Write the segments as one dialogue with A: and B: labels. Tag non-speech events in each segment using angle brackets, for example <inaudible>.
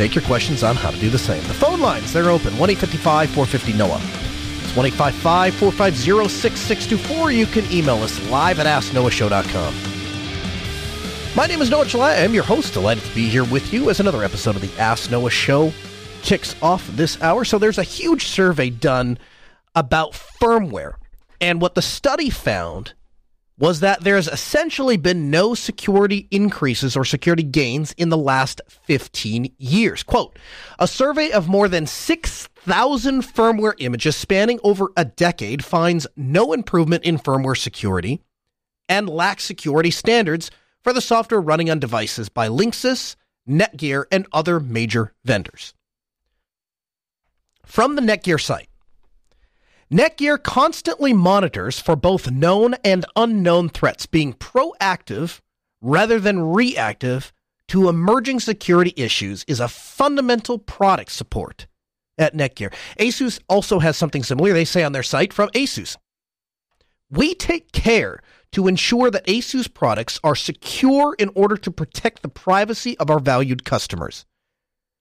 A: take your questions on how to do the same. The phone lines, they're open 1 855 450 Noah. It's 1 855 450 6624. You can email us live at AskNoahShow.com. My name is Noah Chelliah. I'm your host. Delighted to be here with you as another episode of the Ask Noah show kicks off this hour. So there's a huge survey done about firmware and what the study found was that there's essentially been no security increases or security gains in the last 15 years. Quote, a survey of more than 6,000 firmware images spanning over a decade finds no improvement in firmware security and lacks security standards for the software running on devices by Linksys, Netgear, and other major vendors. From the Netgear site, Netgear constantly monitors for both known and unknown threats, being proactive rather than reactive to emerging security issues is a fundamental product support at Netgear. Asus also has something similar. They say on their site from Asus. We take care to ensure that Asus products are secure in order to protect the privacy of our valued customers.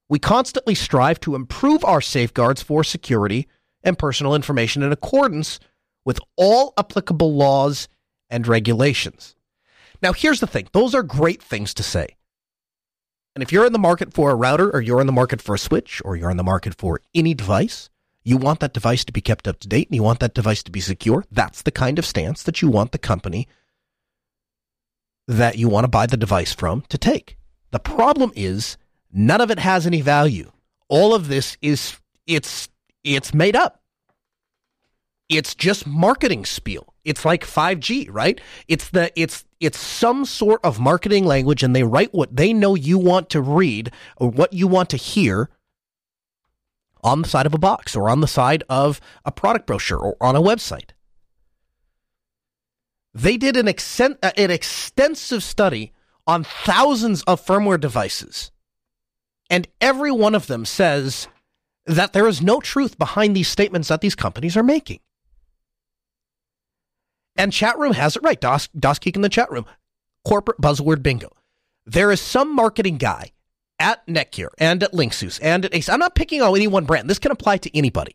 A: We constantly strive to improve our safeguards for security and personal information in accordance with all applicable laws and regulations. Now, here's the thing those are great things to say. And if you're in the market for a router, or you're in the market for a switch, or you're in the market for any device, you want that device to be kept up to date and you want that device to be secure. That's the kind of stance that you want the company that you want to buy the device from to take. The problem is none of it has any value. All of this is it's it's made up. It's just marketing spiel. It's like 5G, right? It's the it's it's some sort of marketing language and they write what they know you want to read or what you want to hear on the side of a box or on the side of a product brochure or on a website. They did an, exen- uh, an extensive study on thousands of firmware devices, and every one of them says that there is no truth behind these statements that these companies are making. And chat room has it right. Dos, Dos Geek in the chat room. Corporate buzzword bingo. There is some marketing guy at Netgear and at Linksys and at Ace. I'm not picking on any one brand. This can apply to anybody.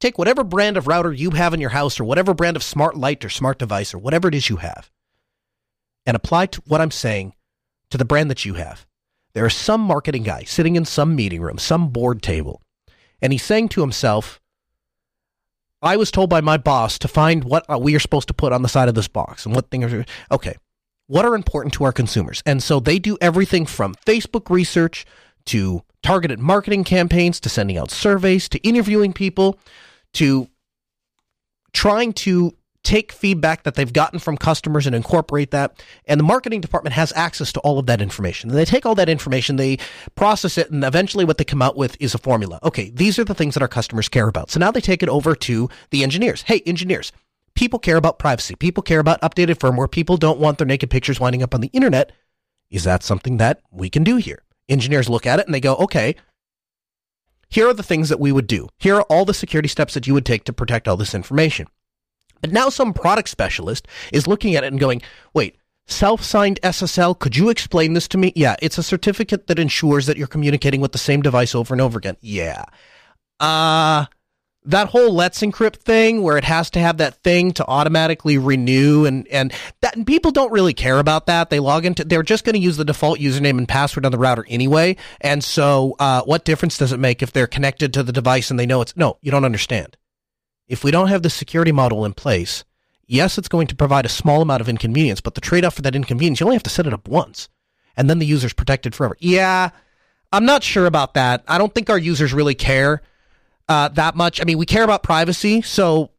A: Take whatever brand of router you have in your house or whatever brand of smart light or smart device or whatever it is you have and apply to what I'm saying to the brand that you have. There is some marketing guy sitting in some meeting room, some board table, and he's saying to himself, I was told by my boss to find what uh, we are supposed to put on the side of this box and what things are. Okay. What are important to our consumers? And so they do everything from Facebook research to targeted marketing campaigns to sending out surveys to interviewing people to trying to take feedback that they've gotten from customers and incorporate that. And the marketing department has access to all of that information. And they take all that information, they process it, and eventually what they come out with is a formula. Okay, these are the things that our customers care about. So now they take it over to the engineers. Hey, engineers, people care about privacy. People care about updated firmware. People don't want their naked pictures winding up on the internet. Is that something that we can do here? Engineers look at it and they go, okay, here are the things that we would do. Here are all the security steps that you would take to protect all this information. But now some product specialist is looking at it and going, wait, self signed SSL, could you explain this to me? Yeah, it's a certificate that ensures that you're communicating with the same device over and over again. Yeah. Uh, that whole let's encrypt thing where it has to have that thing to automatically renew and and that and people don't really care about that they log into they're just going to use the default username and password on the router anyway and so uh, what difference does it make if they're connected to the device and they know it's no you don't understand if we don't have the security model in place, yes, it's going to provide a small amount of inconvenience, but the trade off for that inconvenience, you only have to set it up once, and then the user's protected forever. Yeah, I'm not sure about that. I don't think our users really care uh, that much. I mean, we care about privacy, so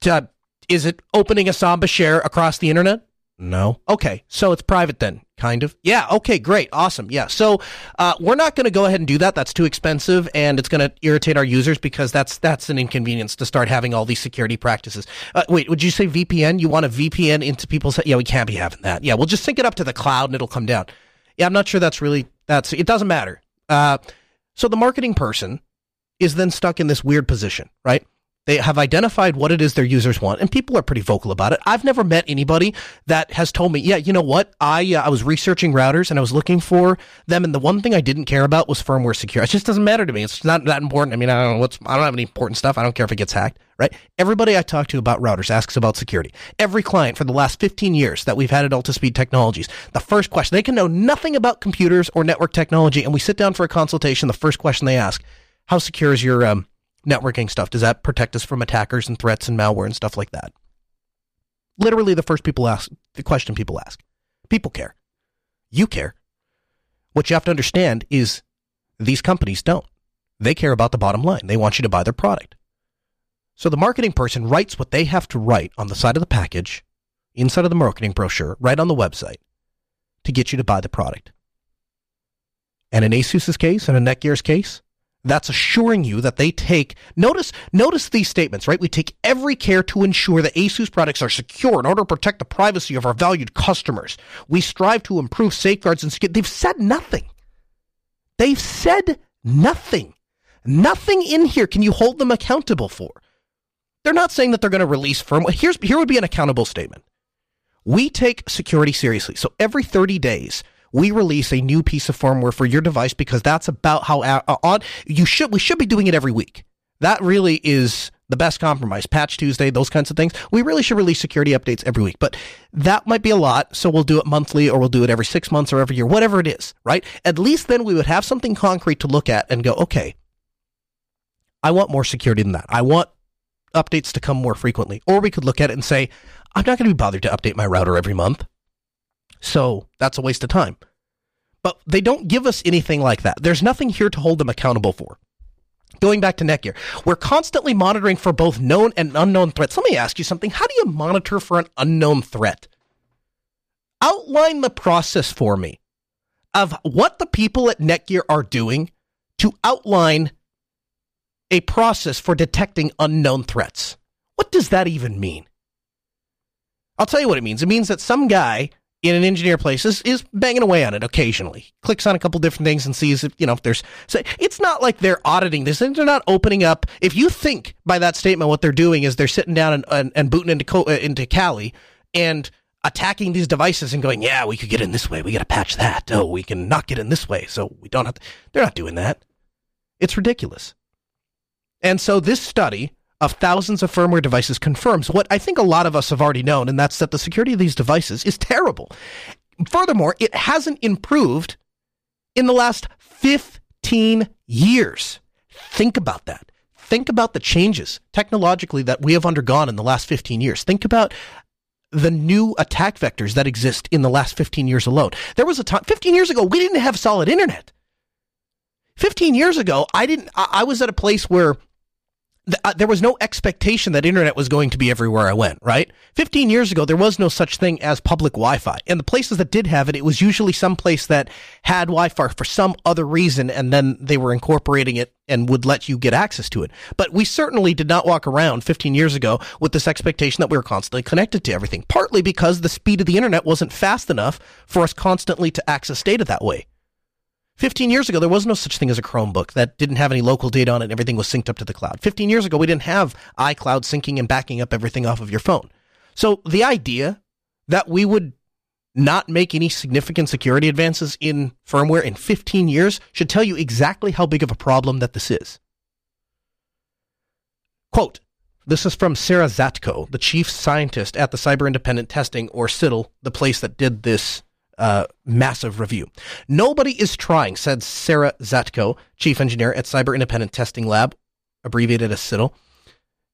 A: to, is it opening a Samba share across the internet? No. Okay. So it's private then, kind of. Yeah. Okay. Great. Awesome. Yeah. So uh, we're not going to go ahead and do that. That's too expensive, and it's going to irritate our users because that's that's an inconvenience to start having all these security practices. Uh, wait, would you say VPN? You want a VPN into people's? Yeah, we can't be having that. Yeah, we'll just sync it up to the cloud and it'll come down. Yeah, I'm not sure that's really that's. It doesn't matter. Uh, so the marketing person is then stuck in this weird position, right? They have identified what it is their users want, and people are pretty vocal about it. I've never met anybody that has told me, "Yeah, you know what? I uh, I was researching routers and I was looking for them, and the one thing I didn't care about was firmware security. It just doesn't matter to me. It's not that important. I mean, I don't know what's I don't have any important stuff. I don't care if it gets hacked, right? Everybody I talk to about routers asks about security. Every client for the last 15 years that we've had at Altispeed Technologies, the first question they can know nothing about computers or network technology, and we sit down for a consultation. The first question they ask, "How secure is your um, networking stuff? Does that protect us from attackers and threats and malware and stuff like that? Literally, the first people ask, the question people ask. People care. You care. What you have to understand is these companies don't. They care about the bottom line. They want you to buy their product. So the marketing person writes what they have to write on the side of the package, inside of the marketing brochure, right on the website to get you to buy the product. And in Asus's case and in Netgear's case, that's assuring you that they take notice notice these statements right? We take every care to ensure that asus products are secure in order to protect the privacy of our valued customers. We strive to improve safeguards and security. they've said nothing. They've said nothing. Nothing in here can you hold them accountable for. They're not saying that they're going to release firmware here's here would be an accountable statement. We take security seriously. So every 30 days we release a new piece of firmware for your device because that's about how uh, on you should we should be doing it every week. That really is the best compromise. Patch Tuesday, those kinds of things. We really should release security updates every week, but that might be a lot. So we'll do it monthly or we'll do it every six months or every year, whatever it is, right? At least then we would have something concrete to look at and go, okay, I want more security than that. I want updates to come more frequently. Or we could look at it and say, I'm not going to be bothered to update my router every month. So that's a waste of time. But they don't give us anything like that. There's nothing here to hold them accountable for. Going back to Netgear, we're constantly monitoring for both known and unknown threats. Let me ask you something. How do you monitor for an unknown threat? Outline the process for me of what the people at Netgear are doing to outline a process for detecting unknown threats. What does that even mean? I'll tell you what it means. It means that some guy in an engineer place is, is banging away on it occasionally. Clicks on a couple different things and sees if, you know, if there's, so it's not like they're auditing this. And they're not opening up. If you think by that statement what they're doing is they're sitting down and, and, and booting into, uh, into Kali and attacking these devices and going, yeah, we could get in this way. We got to patch that. Oh, we can not get in this way. So we don't have to, they're not doing that. It's ridiculous. And so this study of thousands of firmware devices confirms what I think a lot of us have already known, and that's that the security of these devices is terrible. Furthermore, it hasn't improved in the last 15 years. Think about that. Think about the changes technologically that we have undergone in the last 15 years. Think about the new attack vectors that exist in the last 15 years alone. There was a time, 15 years ago, we didn't have solid internet. 15 years ago, I didn't, I was at a place where uh, there was no expectation that internet was going to be everywhere I went, right? 15 years ago, there was no such thing as public Wi-Fi. And the places that did have it, it was usually some place that had Wi-Fi for some other reason, and then they were incorporating it and would let you get access to it. But we certainly did not walk around 15 years ago with this expectation that we were constantly connected to everything, partly because the speed of the internet wasn't fast enough for us constantly to access data that way. 15 years ago, there was no such thing as a Chromebook that didn't have any local data on it and everything was synced up to the cloud. 15 years ago, we didn't have iCloud syncing and backing up everything off of your phone. So the idea that we would not make any significant security advances in firmware in 15 years should tell you exactly how big of a problem that this is. Quote, this is from Sarah Zatko, the chief scientist at the Cyber Independent Testing, or CITL, the place that did this uh, massive review. Nobody is trying, said Sarah Zatko, chief engineer at Cyber Independent Testing Lab, abbreviated as CITL,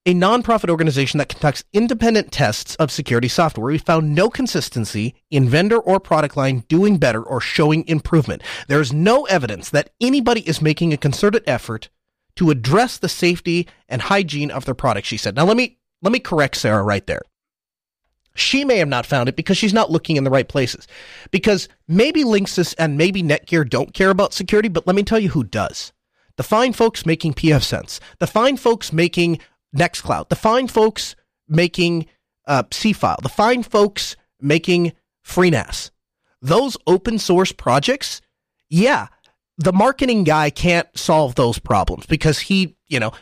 A: a nonprofit organization that conducts independent tests of security software. We found no consistency in vendor or product line doing better or showing improvement. There is no evidence that anybody is making a concerted effort to address the safety and hygiene of their product, she said. Now let me let me correct Sarah right there. She may have not found it because she's not looking in the right places. Because maybe Linksys and maybe Netgear don't care about security, but let me tell you who does. The fine folks making pfSense, the fine folks making Nextcloud, the fine folks making uh, Seafile, the fine folks making FreeNAS. Those open source projects, yeah, the marketing guy can't solve those problems because he, you know,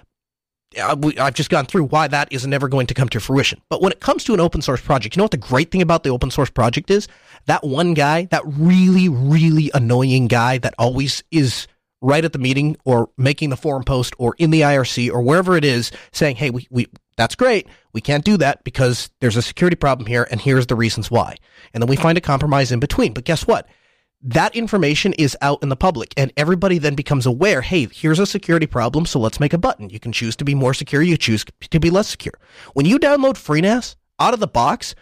A: I've just gone through why that is never going to come to fruition. But when it comes to an open source project, you know what the great thing about the open source project is? That one guy, that really, really annoying guy that always is right at the meeting or making the forum post or in the IRC or wherever it is saying, hey, we, we that's great. We can't do that because there's a security problem here and here's the reasons why. And then we find a compromise in between. But guess what? That information is out in the public and everybody then becomes aware, hey, here's a security problem, so let's make a button. You can choose to be more secure, you choose to be less secure. When you download FreeNAS out of the box,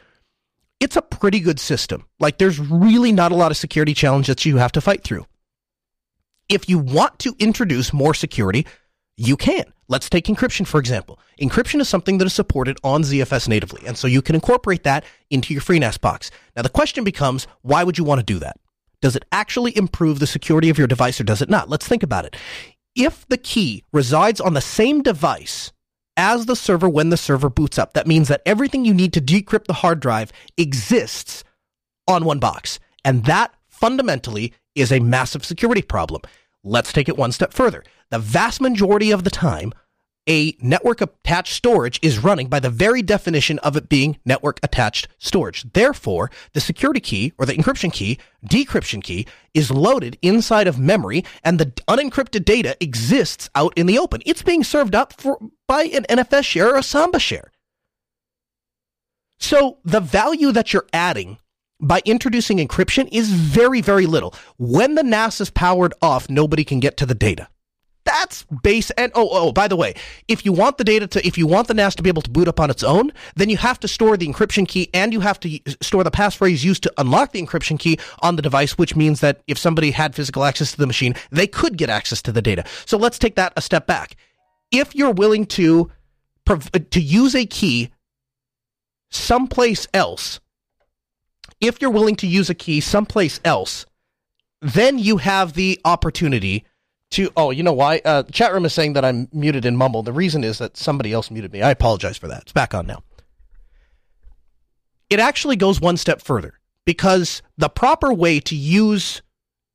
A: it's a pretty good system. Like there's really not a lot of security challenges that you have to fight through. If you want to introduce more security, you can. Let's take encryption, for example. Encryption is something that is supported on ZFS natively, and so you can incorporate that into your FreeNAS box. Now, the question becomes, why would you want to do that? Does it actually improve the security of your device or does it not? Let's think about it. If the key resides on the same device as the server when the server boots up, that means that everything you need to decrypt the hard drive exists on one box. And that fundamentally is a massive security problem. Let's take it one step further. The vast majority of the time, a network attached storage is running by the very definition of it being network attached storage. Therefore, the security key or the encryption key, decryption key, is loaded inside of memory and the unencrypted data exists out in the open. It's being served up for, by an NFS share or a Samba share. So the value that you're adding by introducing encryption is very, very little. When the NAS is powered off, nobody can get to the data. That's base. And oh, oh, by the way, if you want the data to, if you want the NAS to be able to boot up on its own, then you have to store the encryption key and you have to store the passphrase used to unlock the encryption key on the device, which means that if somebody had physical access to the machine, they could get access to the data. So let's take that a step back. If you're willing to, uh, to use a key someplace else if you're willing to use a key someplace else, then you have the opportunity to. Oh, you know why? Uh, chat room is saying that I'm muted and Mumble. The reason is that somebody else muted me. I apologize for that. It's back on now. It actually goes one step further because the proper way to use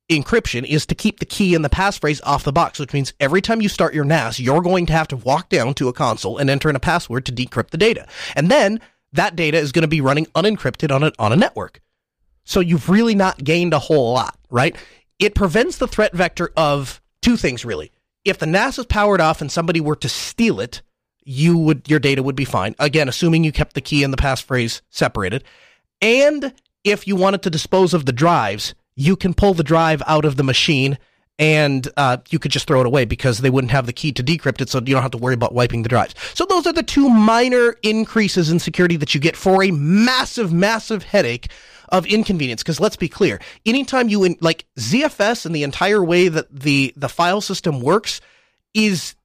A: encryption is to keep the key and the passphrase off the box, which means every time you start your NAS, you're going to have to walk down to a console and enter in a password to decrypt the data. And then that data is going to be running unencrypted on a, on a network. So you've really not gained a whole lot, right? It prevents the threat vector of two things really. If the NAS is powered off and somebody were to steal it, you would your data would be fine. Again, assuming you kept the key and the passphrase separated. And if you wanted to dispose of the drives, you can pull the drive out of the machine and uh, you could just throw it away because they wouldn't have the key to decrypt it, so you don't have to worry about wiping the drives. So those are the two minor increases in security that you get for a massive, massive headache of inconvenience. Because let's be clear, anytime you in like ZFS and the entire way that the the file system works is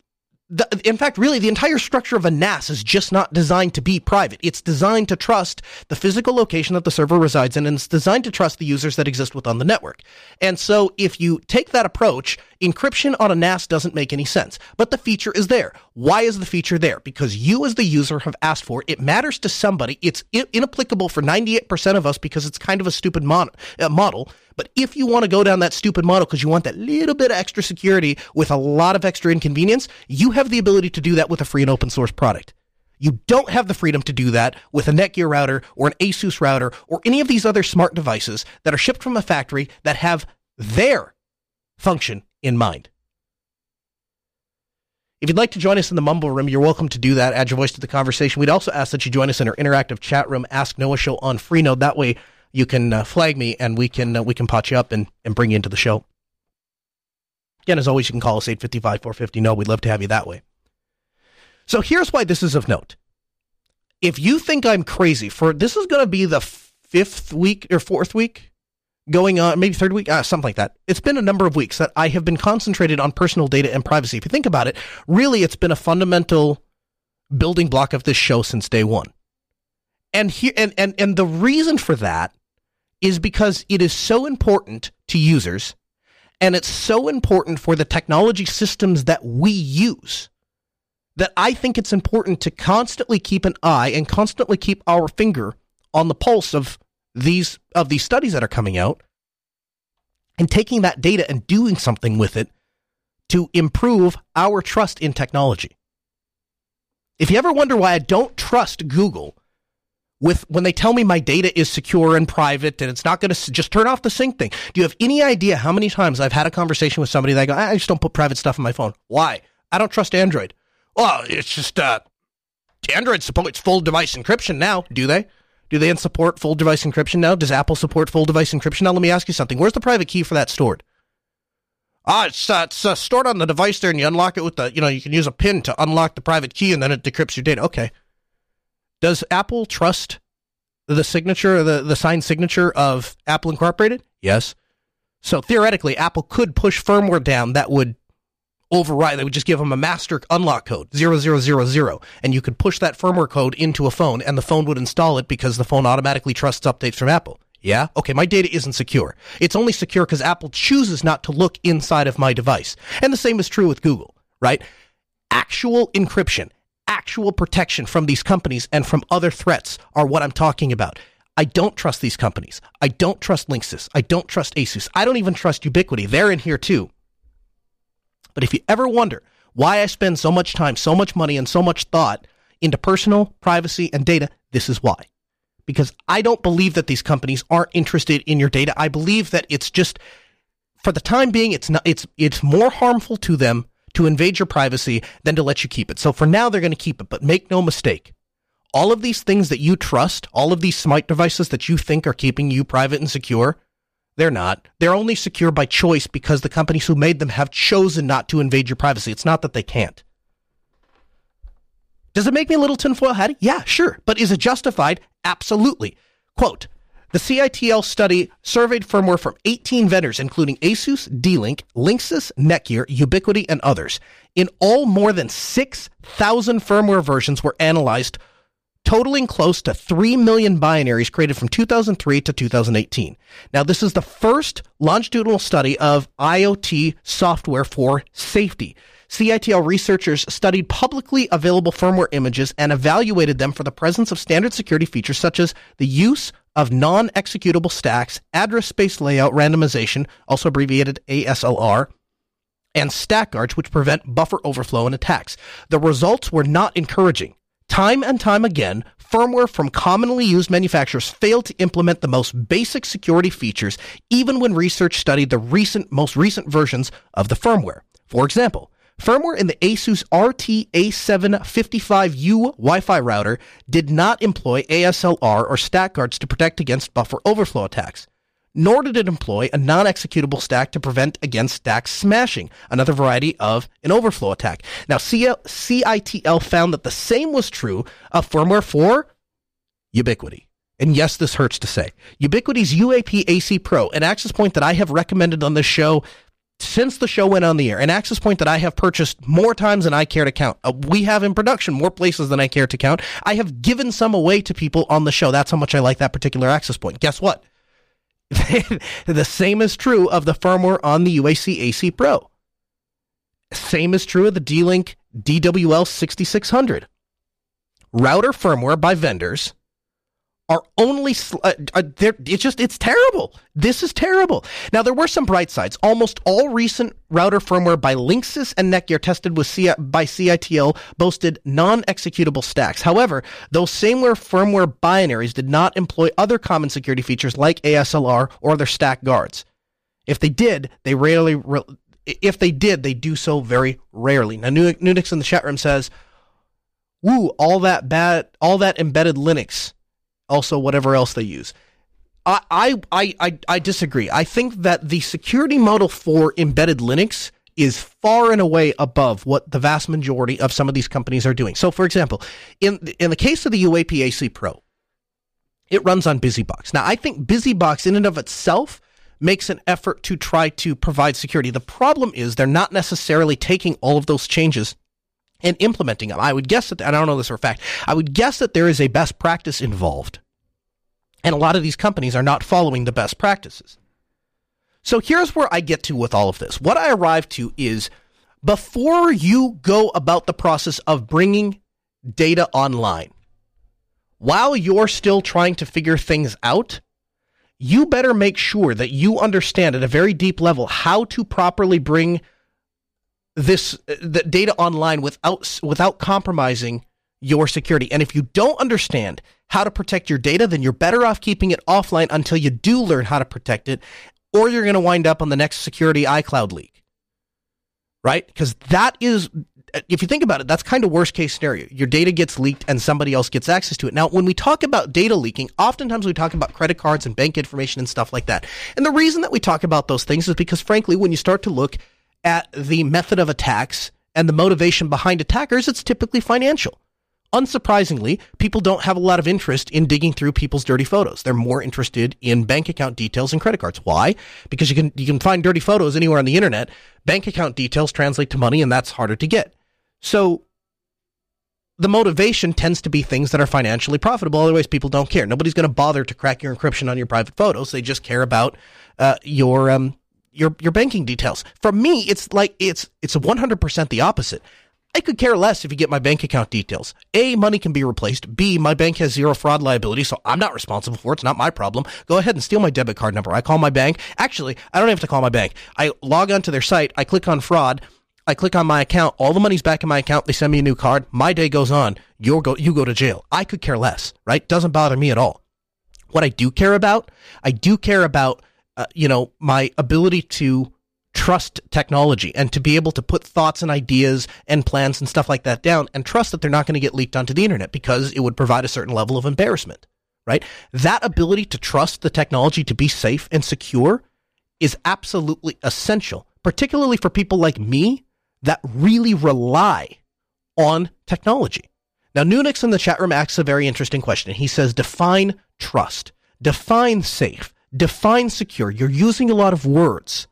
A: the, in fact, really, the entire structure of a NAS is just not designed to be private. It's designed to trust the physical location that the server resides in, and it's designed to trust the users that exist within the network. And so, if you take that approach, encryption on a NAS doesn't make any sense. But the feature is there. Why is the feature there? Because you, as the user, have asked for it. It matters to somebody. It's inapplicable for 98% of us because it's kind of a stupid mon- uh, model. But if you want to go down that stupid model because you want that little bit of extra security with a lot of extra inconvenience, you have the ability to do that with a free and open source product. You don't have the freedom to do that with a Netgear router or an Asus router or any of these other smart devices that are shipped from a factory that have their function in mind. If you'd like to join us in the Mumble Room, you're welcome to do that. Add your voice to the conversation. We'd also ask that you join us in our interactive chat room, Ask Noah Show on Freenode. That way, you can uh, flag me and we can uh, we can pot you up and, and bring you into the show. Again, as always, you can call us 855 450 No. We'd love to have you that way. So here's why this is of note. If you think I'm crazy for this is going to be the fifth week or fourth week going on, maybe third week, uh, something like that. It's been a number of weeks that I have been concentrated on personal data and privacy. If you think about it, really, it's been a fundamental building block of this show since day one. And here and, and and the reason for that is because it is so important to users and it's so important for the technology systems that we use that I think it's important to constantly keep an eye and constantly keep our finger on the pulse of these of these studies that are coming out and taking that data and doing something with it to improve our trust in technology. If you ever wonder why I don't trust Google with when they tell me my data is secure and private and it's not going to just turn off the sync thing. Do you have any idea how many times I've had a conversation with somebody that go, I just don't put private stuff in my phone. Why? I don't trust Android. Well, it's just uh, Android supports full device encryption now. Do they? Do they support full device encryption now? Does Apple support full device encryption now? Let me ask you something. Where's the private key for that stored? Ah, it's uh, it's uh, stored on the device there, and you unlock it with the you know you can use a pin to unlock the private key, and then it decrypts your data. Okay. Does Apple trust the signature, the the signed signature of Apple Incorporated? Yes. So theoretically, Apple could push firmware down that would override. They would just give them a master unlock code 0000, and you could push that firmware code into a phone, and the phone would install it because the phone automatically trusts updates from Apple. Yeah? Okay, my data isn't secure. It's only secure because Apple chooses not to look inside of my device. And the same is true with Google, right? Actual encryption, actual protection from these companies and from other threats are what I'm talking about. I don't trust these companies. I don't trust Linksys. I don't trust Asus. I don't even trust Ubiquiti. They're in here too. But if you ever wonder why I spend so much time, so much money, and so much thought into personal privacy and data, this is why because I don't believe that these companies aren't interested in your data. I believe that it's just for the time being it's not it's it's more harmful to them to invade your privacy than to let you keep it. So for now they're going to keep it, but make no mistake. All of these things that you trust, all of these smart devices that you think are keeping you private and secure, they're not. They're only secure by choice because the companies who made them have chosen not to invade your privacy. It's not that they can't. Does it make me a little tinfoil hatty? Yeah, sure. But is it justified? Absolutely. Quote, the CITL study surveyed firmware from 18 vendors, including Asus, D-Link, Linksys, Netgear, Ubiquiti, and others. In all, more than 6,000 firmware versions were analyzed, totaling close to 3 million binaries created from 2003 to 2018. Now, this is the first longitudinal study of IoT software for safety. CITL researchers studied publicly available firmware images and evaluated them for the presence of standard security features such as the use of non executable stacks, address space layout randomization, also abbreviated ASLR, and stack guards, which prevent buffer overflow and attacks. The results were not encouraging. Time and time again, firmware from commonly used manufacturers failed to implement the most basic security features, even when research studied the recent, most recent versions of the firmware. For example, Firmware in the Asus RT-A755U Wi-Fi router did not employ ASLR or stack guards to protect against buffer overflow attacks. Nor did it employ a non-executable stack to prevent against stack smashing, another variety of an overflow attack. Now, CITL found that the same was true of firmware for Ubiquiti. And yes, this hurts to say. Ubiquiti's UAP AC Pro, an access point that I have recommended on this show since the show went on the air, an access point that I have purchased more times than I care to count. Uh, we have in production more places than I care to count. I have given some away to people on the show. That's how much I like that particular access point. Guess what? <laughs> the same is true of the firmware on the UAP AC Pro. Same is true of the D-Link DWL 6600. Router firmware by vendors are only uh, uh it's just it's terrible. This is terrible. Now there were some bright sides. Almost all recent router firmware by Linksys and Netgear tested with C- by CITL boasted non-executable stacks. However, those sameware firmware binaries did not employ other common security features like ASLR or their stack guards. If they did, they rarely re- if they did, they do so very rarely. Now Nunix in the chat room says, "Woo, all that bad all that embedded Linux also whatever else they use. I, I, I, I disagree. I think that the security model for embedded Linux is far and away above what the vast majority of some of these companies are doing. So, for example, in in the case of the UAPAC Pro, it runs on BusyBox. Now, I think BusyBox in and of itself makes an effort to try to provide security. The problem is they're not necessarily taking all of those changes and implementing them. I would guess that, I don't know this for a fact, I would guess that there is a best practice involved. And a lot of these companies are not following the best practices. So here's where I get to with all of this. What I arrive to is before you go about the process of bringing data online, while you're still trying to figure things out, you better make sure that you understand at a very deep level how to properly bring this uh, the data online without without compromising your security. And if you don't understand how to protect your data, then you're better off keeping it offline until you do learn how to protect it, or you're going to wind up on the next security iCloud leak. Right? Because that is if you think about it, that's kind of worst case scenario. Your data gets leaked and somebody else gets access to it. Now, when we talk about data leaking, oftentimes we talk about credit cards and bank information and stuff like that. And the reason that we talk about those things is because, frankly, when you start to look at the method of attacks and the motivation behind attackers, it's typically financial. Unsurprisingly, people don't have a lot of interest in digging through people's dirty photos. They're more interested in bank account details and credit cards. Why? Because you can you can find dirty photos anywhere on the internet. Bank account details translate to money and that's harder to get. So the motivation tends to be things that are financially profitable. Otherwise, people don't care. Nobody's going to bother to crack your encryption on your private photos. They just care about uh, your um, your your banking details. For me, it's like it's it's 100% the opposite. I could care less if you get my bank account details. A, money can be replaced. B, my bank has zero fraud liability, so I'm not responsible for it. It's not my problem. Go ahead and steal my debit card number. I call my bank. Actually, I don't have to call my bank. I log onto their site. I click on fraud. I click on my account. All the money's back in my account. They send me a new card. My day goes on. You go, you go to jail. I could care less, right? Doesn't bother me at all. What I do care about, I do care about uh, you know, my ability to trust technology and to be able to put thoughts and ideas and plans and stuff like that down and trust that they're not going to get leaked onto the internet because it would provide a certain level of embarrassment, right? That ability to trust the technology to be safe and secure is absolutely essential, particularly for people like me that really rely on technology. Now, Nunix in the chat room asks a very interesting question. He says, define trust, define safe define secure, you're using a lot of words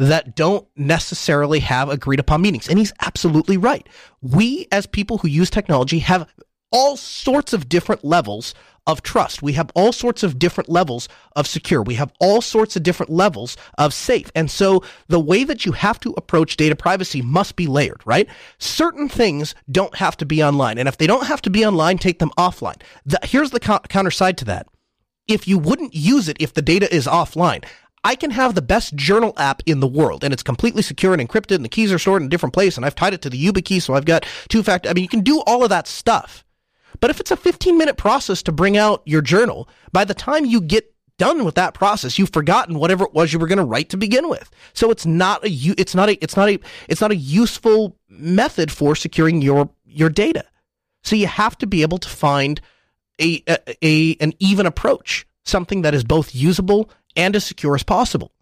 A: that don't necessarily have agreed upon meanings. And he's absolutely right. We, as people who use technology, have all sorts of different levels of trust. We have all sorts of different levels of secure. We have all sorts of different levels of safe. And so the way that you have to approach data privacy must be layered, right? Certain things don't have to be online. And if they don't have to be online, take them offline. The, here's the co- counter side to that if you wouldn't use it if the data is offline. I can have the best journal app in the world and it's completely secure and encrypted and the keys are stored in a different place and I've tied it to the YubiKey so I've got two factor. I mean, you can do all of that stuff. But if it's a 15 minute process to bring out your journal, by the time you get done with that process, you've forgotten whatever it was you were going to write to begin with. So it's not a it's not a it's not a it's not a useful method for securing your your data. So you have to be able to find a, a, a an even approach, something that is both usable and as secure as possible.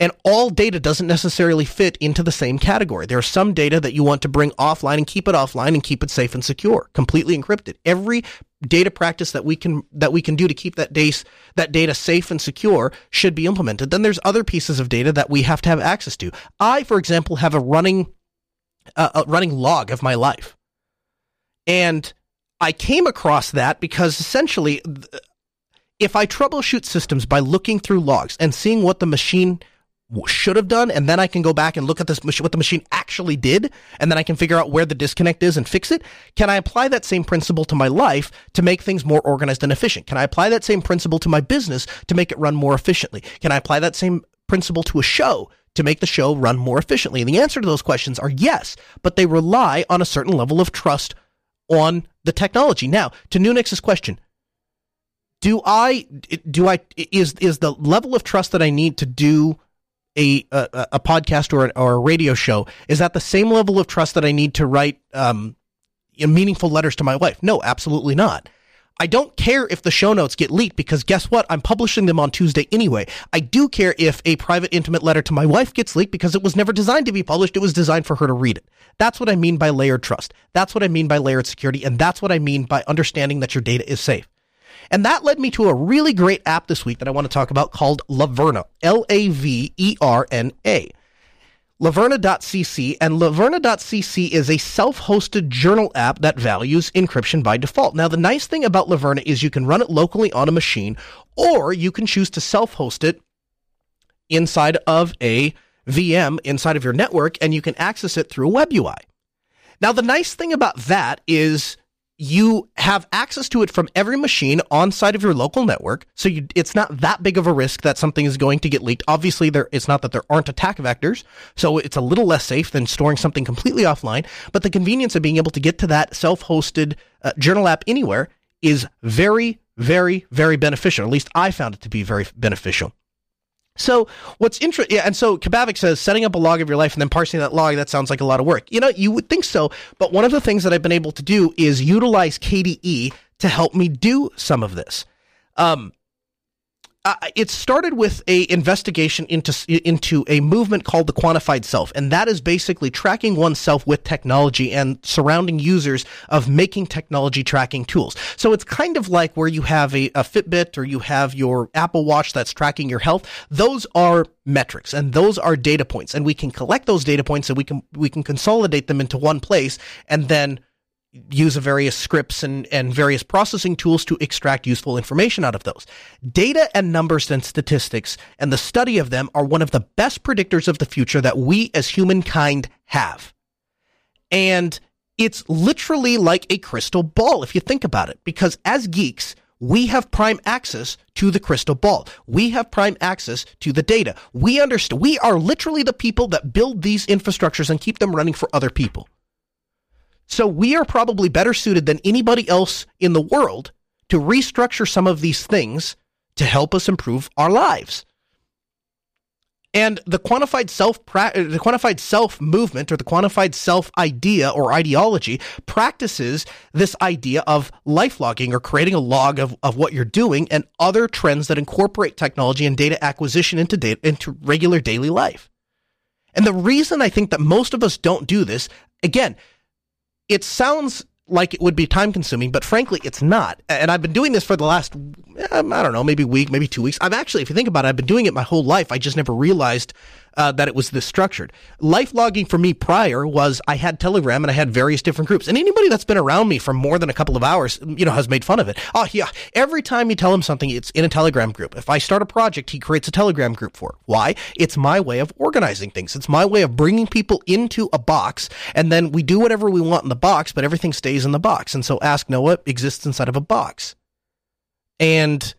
A: And all data doesn't necessarily fit into the same category. There are some data that you want to bring offline and keep it offline and keep it safe and secure, completely encrypted. Every data practice that we can that we can do to keep that data that data safe and secure should be implemented. Then there's other pieces of data that we have to have access to. I, for example, have a running uh, a running log of my life, and I came across that because essentially, if I troubleshoot systems by looking through logs and seeing what the machine should have done, and then I can go back and look at this what the machine actually did, and then I can figure out where the disconnect is and fix it. Can I apply that same principle to my life to make things more organized and efficient? Can I apply that same principle to my business to make it run more efficiently? Can I apply that same principle to a show to make the show run more efficiently? And the answer to those questions are yes, but they rely on a certain level of trust on the technology. Now, to Nunix's question, do I do I is is the level of trust that I need to do a a, a podcast or a, or a radio show is that the same level of trust that I need to write um, meaningful letters to my wife? No, absolutely not. I don't care if the show notes get leaked because guess what? I'm publishing them on Tuesday anyway. I do care if a private, intimate letter to my wife gets leaked because it was never designed to be published. It was designed for her to read it. That's what I mean by layered trust. That's what I mean by layered security. And that's what I mean by understanding that your data is safe. And that led me to a really great app this week that I want to talk about called Laverna. L A V E R N A. Laverna.cc, and Laverna.cc is a self hosted journal app that values encryption by default. Now, the nice thing about Laverna is you can run it locally on a machine, or you can choose to self host it inside of a VM inside of your network, and you can access it through a web UI. Now, the nice thing about that is you have access to it from every machine on site of your local network. So you, it's not that big of a risk that something is going to get leaked. Obviously, there, it's not that there aren't attack vectors. So it's a little less safe than storing something completely offline. But the convenience of being able to get to that self-hosted uh, journal app anywhere is very, very, very beneficial. At least I found it to be very beneficial. So what's interesting, yeah, and so Kabavik says setting up a log of your life and then parsing that log, that sounds like a lot of work. You know, you would think so, but one of the things that I've been able to do is utilize KDE to help me do some of this. Um, uh, it started with a investigation into into a movement called the quantified self, and that is basically tracking oneself with technology and surrounding users of making technology tracking tools. So it's kind of like where you have a, a Fitbit or you have your Apple Watch that's tracking your health. Those are metrics and those are data points, and we can collect those data points and we can we can consolidate them into one place and then use various scripts and, and various processing tools to extract useful information out of those. Data and numbers and statistics and the study of them are one of the best predictors of the future that we as humankind have. And it's literally like a crystal ball if you think about it, because as geeks, we have prime access to the crystal ball. We have prime access to the data. We understand. We are literally the people that build these infrastructures and keep them running for other people. So we are probably better suited than anybody else in the world to restructure some of these things to help us improve our lives. And the quantified self the quantified self movement or the quantified self idea or ideology practices this idea of life logging or creating a log of, of what you're doing and other trends that incorporate technology and data acquisition into data, into regular daily life. And the reason I think that most of us don't do this, again, it sounds like it would be time consuming, but frankly, it's not. And I've been doing this for the last, um, I don't know, maybe week, maybe two weeks. I've actually, if you think about it, I've been doing it my whole life. I just never realized uh, that it was this structured. Life logging for me prior was I had Telegram and I had various different groups. And anybody that's been around me for more than a couple of hours, you know, has made fun of it. Oh, yeah. Every time you tell him something, it's in a Telegram group. If I start a project, he creates a Telegram group for it. Why? It's my way of organizing things. It's my way of bringing people into a box and then we do whatever we want in the box, but everything stays in the box. And so Ask Noah exists inside of a box. And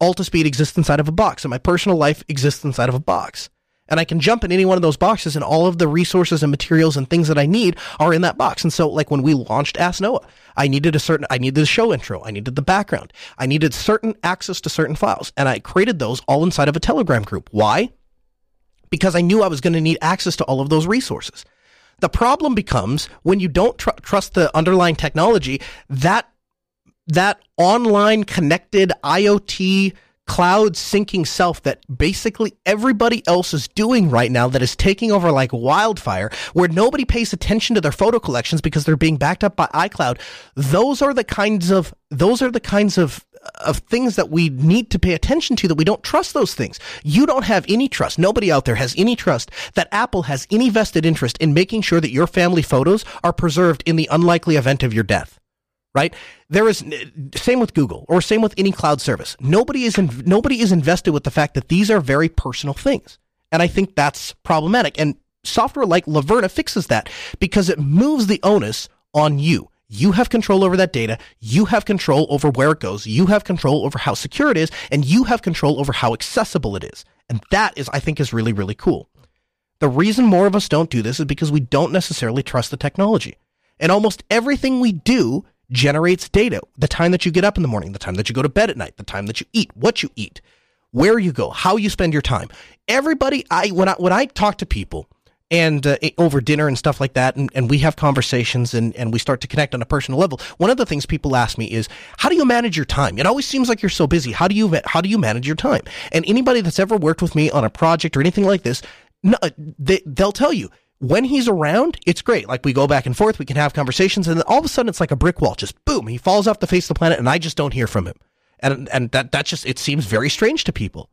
A: Altispeed exists inside of a box, and my personal life exists inside of a box and I can jump in any one of those boxes and all of the resources and materials and things that I need are in that box. And so like when we launched Ask Noah, I needed a certain, I needed the show intro. I needed the background. I needed certain access to certain files and I created those all inside of a Telegram group. Why? Because I knew I was going to need access to all of those resources. The problem becomes when you don't tr- trust the underlying technology that that online connected IoT cloud syncing self that basically everybody else is doing right now that is taking over like wildfire, where nobody pays attention to their photo collections because they're being backed up by iCloud. Those are the kinds of, those are the kinds of, of things that we need to pay attention to that we don't trust those things. You don't have any trust. Nobody out there has any trust that Apple has any vested interest in making sure that your family photos are preserved in the unlikely event of your death right? There is same with Google or same with any cloud service. Nobody is in, nobody is invested with the fact that these are very personal things, and I think that's problematic. And software like Laverna fixes that because it moves the onus on you. You have control over that data. You have control over where it goes. You have control over how secure it is, and you have control over how accessible it is. And that is, I think, is really, really cool. The reason more of us don't do this is because we don't necessarily trust the technology. And almost everything we do generates data. The time that you get up in the morning, the time that you go to bed at night, the time that you eat, what you eat, where you go, how you spend your time. Everybody, I when I when I talk to people and uh, over dinner and stuff like that, and, and we have conversations and, and we start to connect on a personal level. One of the things people ask me is, how do you manage your time? It always seems like you're so busy. How do you how do you manage your time? And anybody that's ever worked with me on a project or anything like this, no, they, they'll tell you when he's around, it's great. Like we go back and forth, we can have conversations, and then all of a sudden it's like a brick wall. Just boom, he falls off the face of the planet, and I just don't hear from him. And and that that just it seems very strange to people.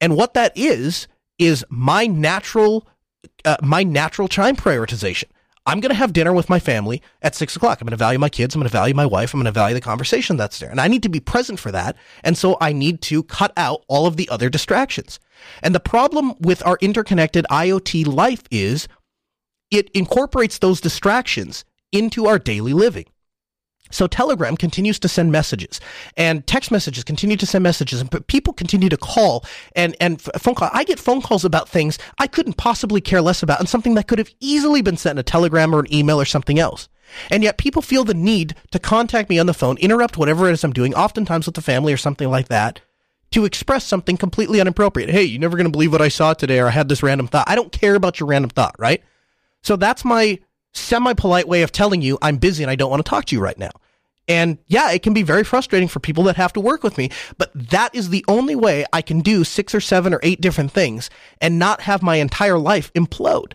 A: And what that is is my natural uh, my natural time prioritization. I'm going to have dinner with my family at six o'clock. I'm going to value my kids. I'm going to value my wife. I'm going to value the conversation that's there. And I need to be present for that. And so I need to cut out all of the other distractions. And the problem with our interconnected IoT life is it incorporates those distractions into our daily living. So Telegram continues to send messages and text messages continue to send messages and people continue to call and, and phone call. I get phone calls about things I couldn't possibly care less about and something that could have easily been sent in a telegram or an email or something else. And yet people feel the need to contact me on the phone, interrupt whatever it is I'm doing, oftentimes with the family or something like that, to express something completely inappropriate. Hey, you're never going to believe what I saw today or I had this random thought. I don't care about your random thought, right? So that's my semi polite way of telling you I'm busy and I don't want to talk to you right now. And yeah, it can be very frustrating for people that have to work with me, but that is the only way I can do six or seven or eight different things and not have my entire life implode.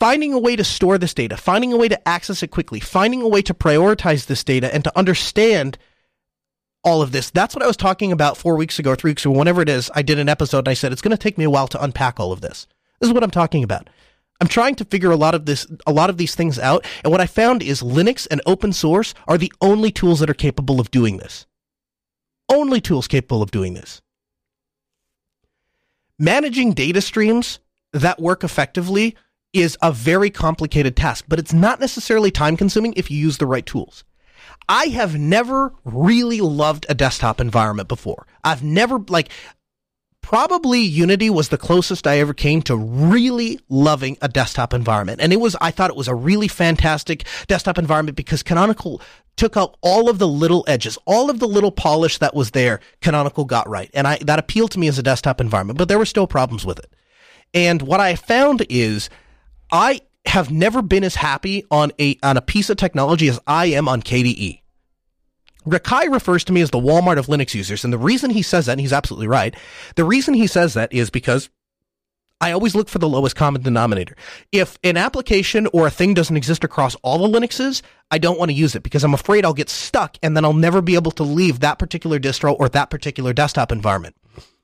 A: Finding a way to store this data, finding a way to access it quickly, finding a way to prioritize this data and to understand all of this. That's what I was talking about four weeks ago, three weeks ago, whenever it is. I did an episode and I said it's going to take me a while to unpack all of this. This is what I'm talking about. I'm trying to figure a lot of this, a lot of these things out. And what I found is Linux and open source are the only tools that are capable of doing this. Only tools capable of doing this. Managing data streams that work effectively is a very complicated task, but it's not necessarily time consuming if you use the right tools. I have never really loved a desktop environment before. I've never, like, probably Unity was the closest I ever came to really loving a desktop environment. And it was, I thought it was a really fantastic desktop environment because Canonical took out all of the little edges, all of the little polish that was there, Canonical got right. And I, that appealed to me as a desktop environment, but there were still problems with it. And what I found is I have never been as happy on a, on a piece of technology as I am on KDE. Rakai refers to me as the Walmart of Linux users. And the reason he says that, and he's absolutely right, the reason he says that is because I always look for the lowest common denominator. If an application or a thing doesn't exist across all the Linuxes, I don't want to use it because I'm afraid I'll get stuck and then I'll never be able to leave that particular distro or that particular desktop environment.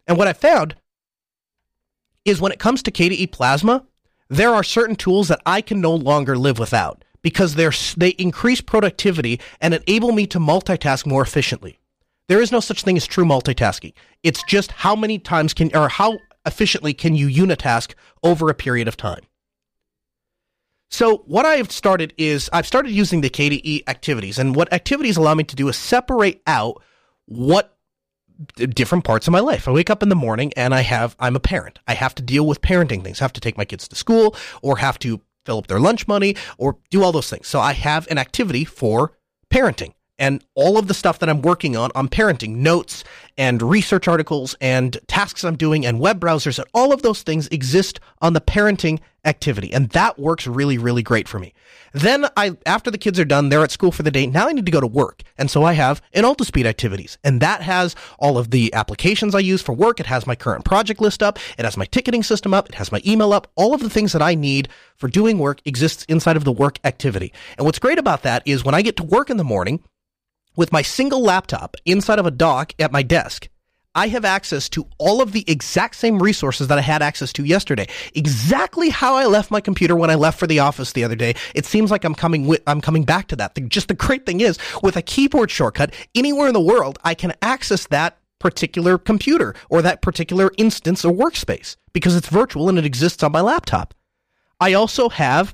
A: And what I found is when it comes to KDE Plasma, there are certain tools that I can no longer live without because they're, they increase productivity and enable me to multitask more efficiently. There is no such thing as true multitasking. It's just how many times can, or how efficiently can you unitask over a period of time. So what I've started is I've started using the KDE activities, and what activities allow me to do is separate out what different parts of my life. I wake up in the morning and I have I'm a parent. I have to deal with parenting things. I have to take my kids to school or have to fill up their lunch money or do all those things. So I have an activity for parenting and all of the stuff that I'm working on on parenting notes and research articles and tasks I'm doing and web browsers and all of those things exist on the parenting activity. And that works really, really great for me. Then I, after the kids are done, they're at school for the day. Now I need to go to work. And so I have an Altispeed activities and that has all of the applications I use for work. It has my current project list up. It has my ticketing system up. It has my email up. All of the things that I need for doing work exists inside of the work activity. And what's great about that is when I get to work in the morning, with my single laptop inside of a dock at my desk, I have access to all of the exact same resources that I had access to yesterday. Exactly how I left my computer when I left for the office the other day. It seems like I'm coming with, I'm coming back to that. The, just the great thing is with a keyboard shortcut anywhere in the world, I can access that particular computer or that particular instance or workspace because it's virtual and it exists on my laptop. I also have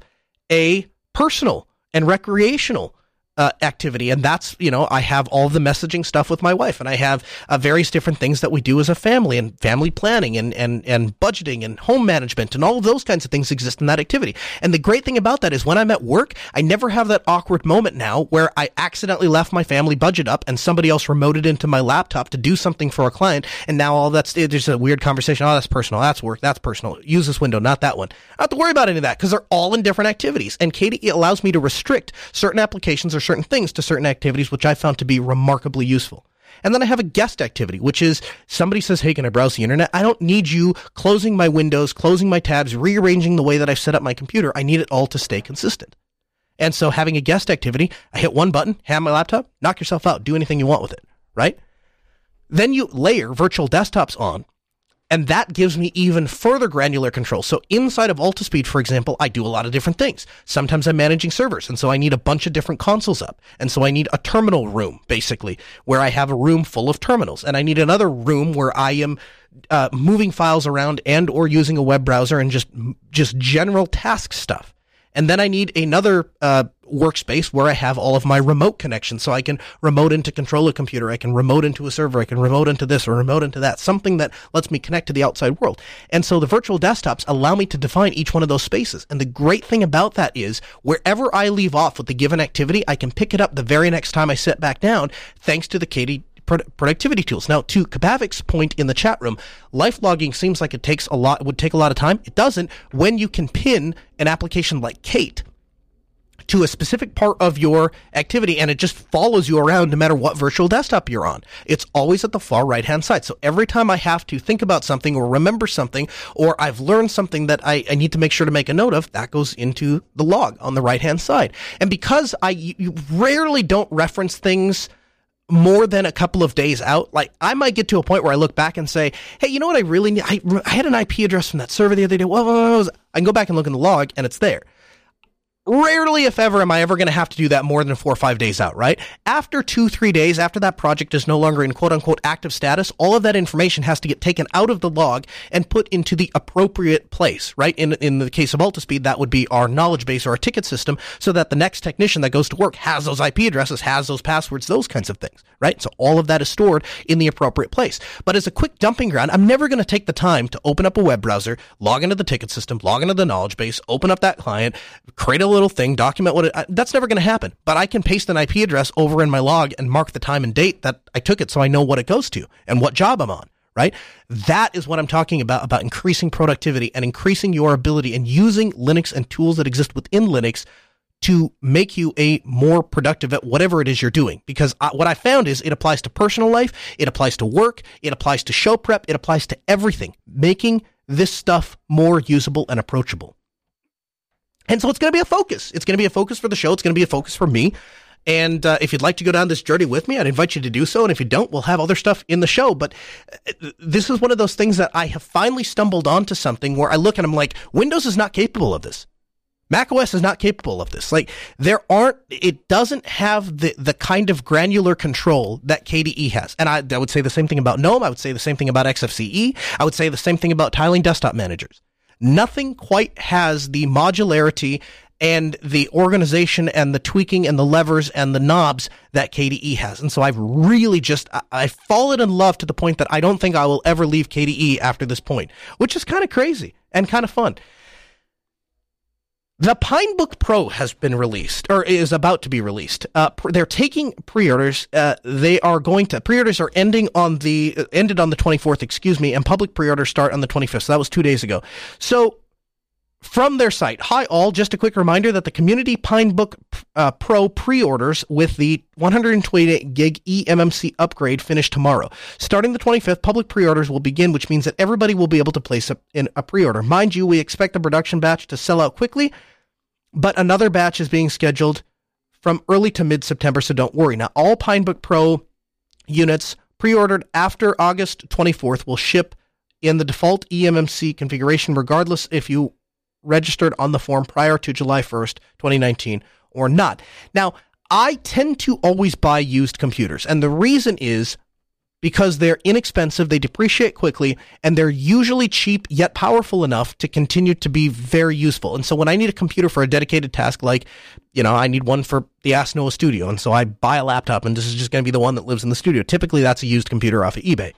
A: a personal and recreational uh, activity. And that's, you know, I have all the messaging stuff with my wife and I have uh, various different things that we do as a family and family planning and, and, and budgeting and home management and all of those kinds of things exist in that activity. And the great thing about that is when I'm at work, I never have that awkward moment now where I accidentally left my family budget up and somebody else remoted into my laptop to do something for a client. And now all that's, there's a weird conversation. Oh, that's personal. That's work. That's personal. Use this window, not that one. I don't have to worry about any of that because they're all in different activities. And KDE allows me to restrict certain applications or certain things to certain activities, which I found to be remarkably useful. And then I have a guest activity, which is somebody says, Hey, can I browse the internet? I don't need you closing my windows, closing my tabs, rearranging the way that I've set up my computer. I need it all to stay consistent. And so having a guest activity, I hit one button, have my laptop, knock yourself out, do anything you want with it, right? Then you layer virtual desktops on And that gives me even further granular control. So inside of Altispeed, for example, I do a lot of different things. Sometimes I'm managing servers, and so I need a bunch of different consoles up. And so I need a terminal room, basically, where I have a room full of terminals. And I need another room where I am uh, moving files around and or using a web browser and just just general task stuff. And then I need another uh, workspace where I have all of my remote connections. So I can remote into control a computer. I can remote into a server. I can remote into this or remote into that. Something that lets me connect to the outside world. And so the virtual desktops allow me to define each one of those spaces. And the great thing about that is wherever I leave off with the given activity, I can pick it up the very next time I sit back down thanks to the Productivity tools. Now, to Kapavik's point in the chat room, life logging seems like it takes a lot, would take a lot of time. It doesn't when you can pin an application like Kate to a specific part of your activity and it just follows you around no matter what virtual desktop you're on. It's always at the far right hand side. So every time I have to think about something or remember something or I've learned something that I, I need to make sure to make a note of, that goes into the log on the right hand side. And because I you rarely don't reference things more than a couple of days out, like I might get to a point where I look back and say, "Hey, you know what? I really need. I, I had an IP address from that server the other day. Was?" I can go back and look in the log, and it's there rarely, if ever, am I ever going to have to do that more than four or five days out, right? After two, three days, after that project is no longer in quote unquote active status, all of that information has to get taken out of the log and put into the appropriate place, right? In, in the case of Altispeed, that would be our knowledge base or our ticket system so that the next technician that goes to work has those IP addresses, has those passwords, those kinds of things, right? So all of that is stored in the appropriate place. But as a quick dumping ground, I'm never going to take the time to open up a web browser, log into the ticket system, log into the knowledge base, open up that client, create a little thing, document what it, that's never going to happen. But I can paste an IP address over in my log and mark the time and date that I took it so I know what it goes to and what job I'm on, right? That is what I'm talking about, about increasing productivity and increasing your ability and using Linux and tools that exist within Linux to make you a more productive at whatever it is you're doing. Because I, what I found is it applies to personal life, it applies to work, it applies to show prep, it applies to everything, making this stuff more usable and approachable. And so it's going to be a focus. It's going to be a focus for the show. It's going to be a focus for me. And uh, if you'd like to go down this journey with me, I'd invite you to do so. And if you don't, we'll have other stuff in the show. But uh, this is one of those things that I have finally stumbled onto something where I look and I'm like, Windows is not capable of this. Mac OS is not capable of this. Like there aren't, it doesn't have the, the kind of granular control that KDE has. And I, I would say the same thing about GNOME. I would say the same thing about XFCE. I would say the same thing about tiling desktop managers. Nothing quite has the modularity and the organization and the tweaking and the levers and the knobs that KDE has. And so I've really just, I've fallen in love to the point that I don't think I will ever leave KDE after this point, which is kind of crazy and kind of fun. The Pinebook Pro has been released, or is about to be released. Uh, pr- they're taking pre-orders. Uh, they are going to pre-orders are ending on the uh, ended on the 24th, excuse me, and public pre-orders start on the 25th. So that was two days ago. So from their site, hi all. Just a quick reminder that the Community Pinebook uh, Pro pre-orders with the 128 gig eMMC upgrade finish tomorrow. Starting the 25th, public pre-orders will begin, which means that everybody will be able to place a, in a pre-order. Mind you, we expect the production batch to sell out quickly but another batch is being scheduled from early to mid September, so don't worry. Now, all Pinebook Pro units pre ordered after August 24th will ship in the default eMMC configuration, regardless if you registered on the form prior to July 1st, 2019 or not. Now, I tend to always buy used computers, and the reason is because they're inexpensive, they depreciate quickly, and they're usually cheap yet powerful enough to continue to be very useful. And so when I need a computer for a dedicated task, like, you know, I need one for the Ask Noah studio, and so I buy a laptop, and this is just going to be the one that lives in the studio. Typically, that's a used computer off of eBay.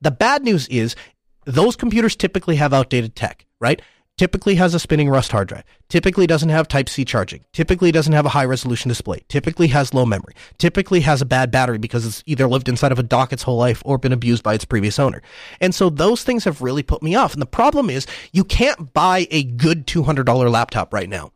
A: The bad news is those computers typically have outdated tech, right? Typically has a spinning rust hard drive, typically doesn't have type C charging, typically doesn't have a high resolution display, typically has low memory, typically has a bad battery because it's either lived inside of a dock its whole life or been abused by its previous owner. And so those things have really put me off. And the problem is you can't buy a good $200 laptop right now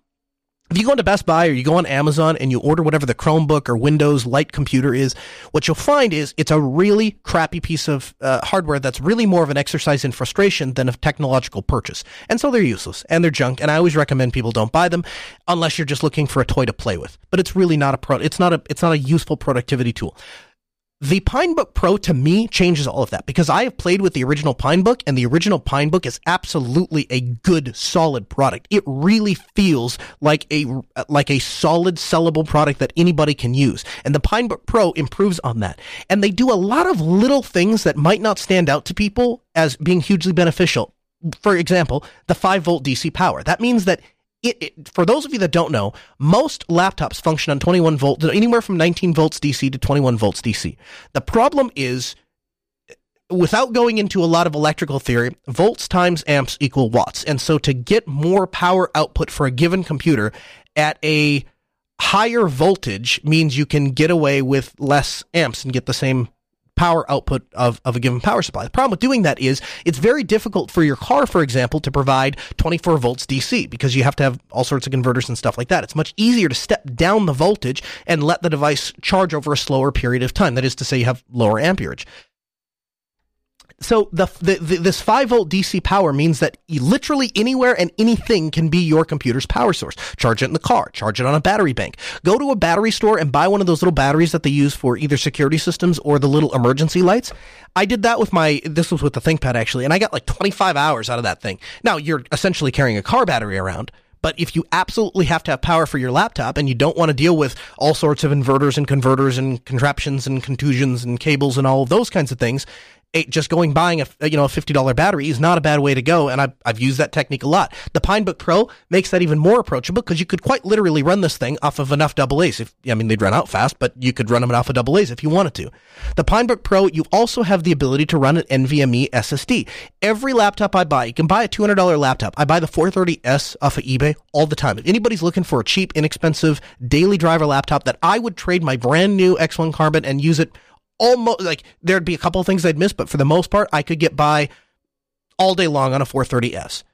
A: if you go into Best Buy or you go on Amazon and you order whatever the Chromebook or Windows light computer is, what you'll find is it's a really crappy piece of uh, hardware that's really more of an exercise in frustration than a technological purchase. And so they're useless and they're junk. And I always recommend people don't buy them unless you're just looking for a toy to play with. But it's really not a pro. It's not a. It's not a useful productivity tool. The Pinebook Pro to me changes all of that because I have played with the original Pinebook and the original Pinebook is absolutely a good solid product. It really feels like a like a solid sellable product that anybody can use. And the Pinebook Pro improves on that. And they do a lot of little things that might not stand out to people as being hugely beneficial. For example, the 5 volt DC power. That means that it, it, for those of you that don't know, most laptops function on 21 volts, anywhere from 19 volts DC to 21 volts DC. The problem is, without going into a lot of electrical theory, volts times amps equal watts. And so to get more power output for a given computer at a higher voltage means you can get away with less amps and get the same power output of, of a given power supply. The problem with doing that is it's very difficult for your car, for example, to provide 24 volts DC because you have to have all sorts of converters and stuff like that. It's much easier to step down the voltage and let the device charge over a slower period of time. That is to say, you have lower amperage so the, the, the, this 5 volt DC power means that literally anywhere and anything can be your computer's power source. Charge it in the car, charge it on a battery bank. Go to a battery store and buy one of those little batteries that they use for either security systems or the little emergency lights. I did that with my this was with the ThinkPad actually, and I got like 25 hours out of that thing. Now, you're essentially carrying a car battery around, but if you absolutely have to have power for your laptop and you don't want to deal with all sorts of inverters and converters and contraptions and contusions and cables and all of those kinds of things, just going buying a you know a fifty dollar battery is not a bad way to go, and I've I've used that technique a lot. The PineBook Pro makes that even more approachable because you could quite literally run this thing off of enough double A's. If I mean they'd run out fast, but you could run them off of double A's if you wanted to. The PineBook Pro, you also have the ability to run an NVMe SSD. Every laptop I buy, you can buy a two hundred dollar laptop. I buy the 430S off of eBay all the time. If anybody's looking for a cheap, inexpensive daily driver laptop that I would trade my brand new X1 Carbon and use it almost like there'd be a couple things I'd miss, but for the most part, I could get by all day long on a 430S.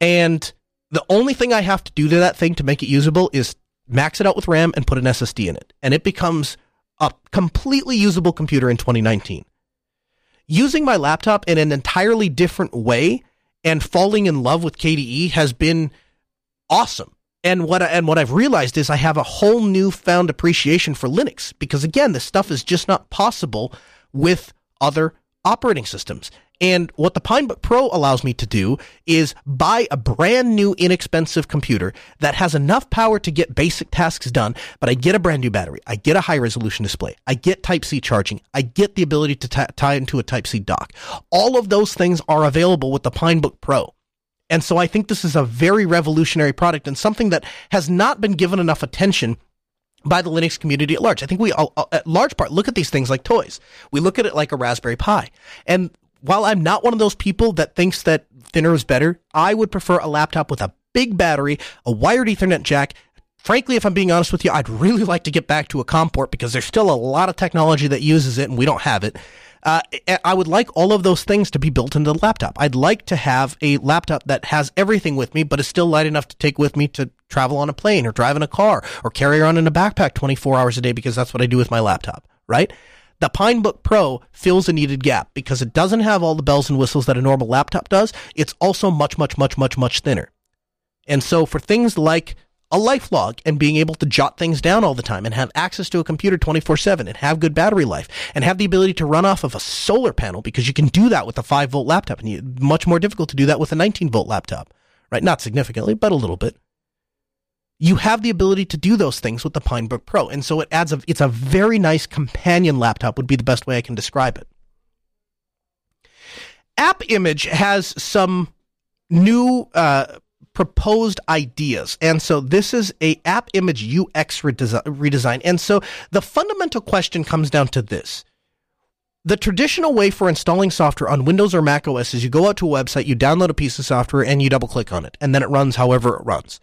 A: And the only thing I have to do to that thing to make it usable is max it out with RAM and put an SSD in it. And it becomes a completely usable computer in 2019. Using my laptop in an entirely different way and falling in love with KDE has been awesome and what I, and what I've realized is I have a whole newfound appreciation for Linux because again, this stuff is just not possible with other operating systems. And what the Pinebook Pro allows me to do is buy a brand new inexpensive computer that has enough power to get basic tasks done, but I get a brand new battery. I get a high resolution display. I get Type C charging. I get the ability to t- tie into a Type C dock. All of those things are available with the Pinebook Pro. And so I think this is a very revolutionary product and something that has not been given enough attention by the Linux community at large. I think we, all, uh, at large part, look at these things like toys. We look at it like a Raspberry Pi. And while I'm not one of those people that thinks that thinner is better, I would prefer a laptop with a big battery, a wired Ethernet jack. Frankly, if I'm being honest with you, I'd <laughs> really like to get back to a COM port because there's still a lot of technology that uses it and we don't have it. Uh, I would like all of those things to be built into the laptop. I'd like to have a laptop that has everything with me, but is still light enough to take with me to travel on a plane or drive in a car or carry around in a backpack 24 hours a day because that's what I do with my laptop, right? The Pinebook Pro fills a needed gap because it doesn't have all the bells and whistles that a normal laptop does. It's also much, much, much, much, much thinner. And so for things like a life log and being able to jot things down all the time and have access to a computer 24 7 and have good battery life and have the ability to run off of a solar panel because you can do that with a 5 volt laptop and you, much more difficult to do that with a 19 volt laptop, right? Not significantly, but a little bit. You have the ability to do those things with the Pinebook Pro. And so it adds a, it's a very nice companion laptop would be the best way I can describe it. AppImage has some new, uh, proposed ideas. And so this is a AppImage UX redesign. And so the fundamental question comes down to this. The traditional way for installing software on Windows or Mac OS is you go out to a website, you download a piece of software, and you double click on it, and then it runs however it runs.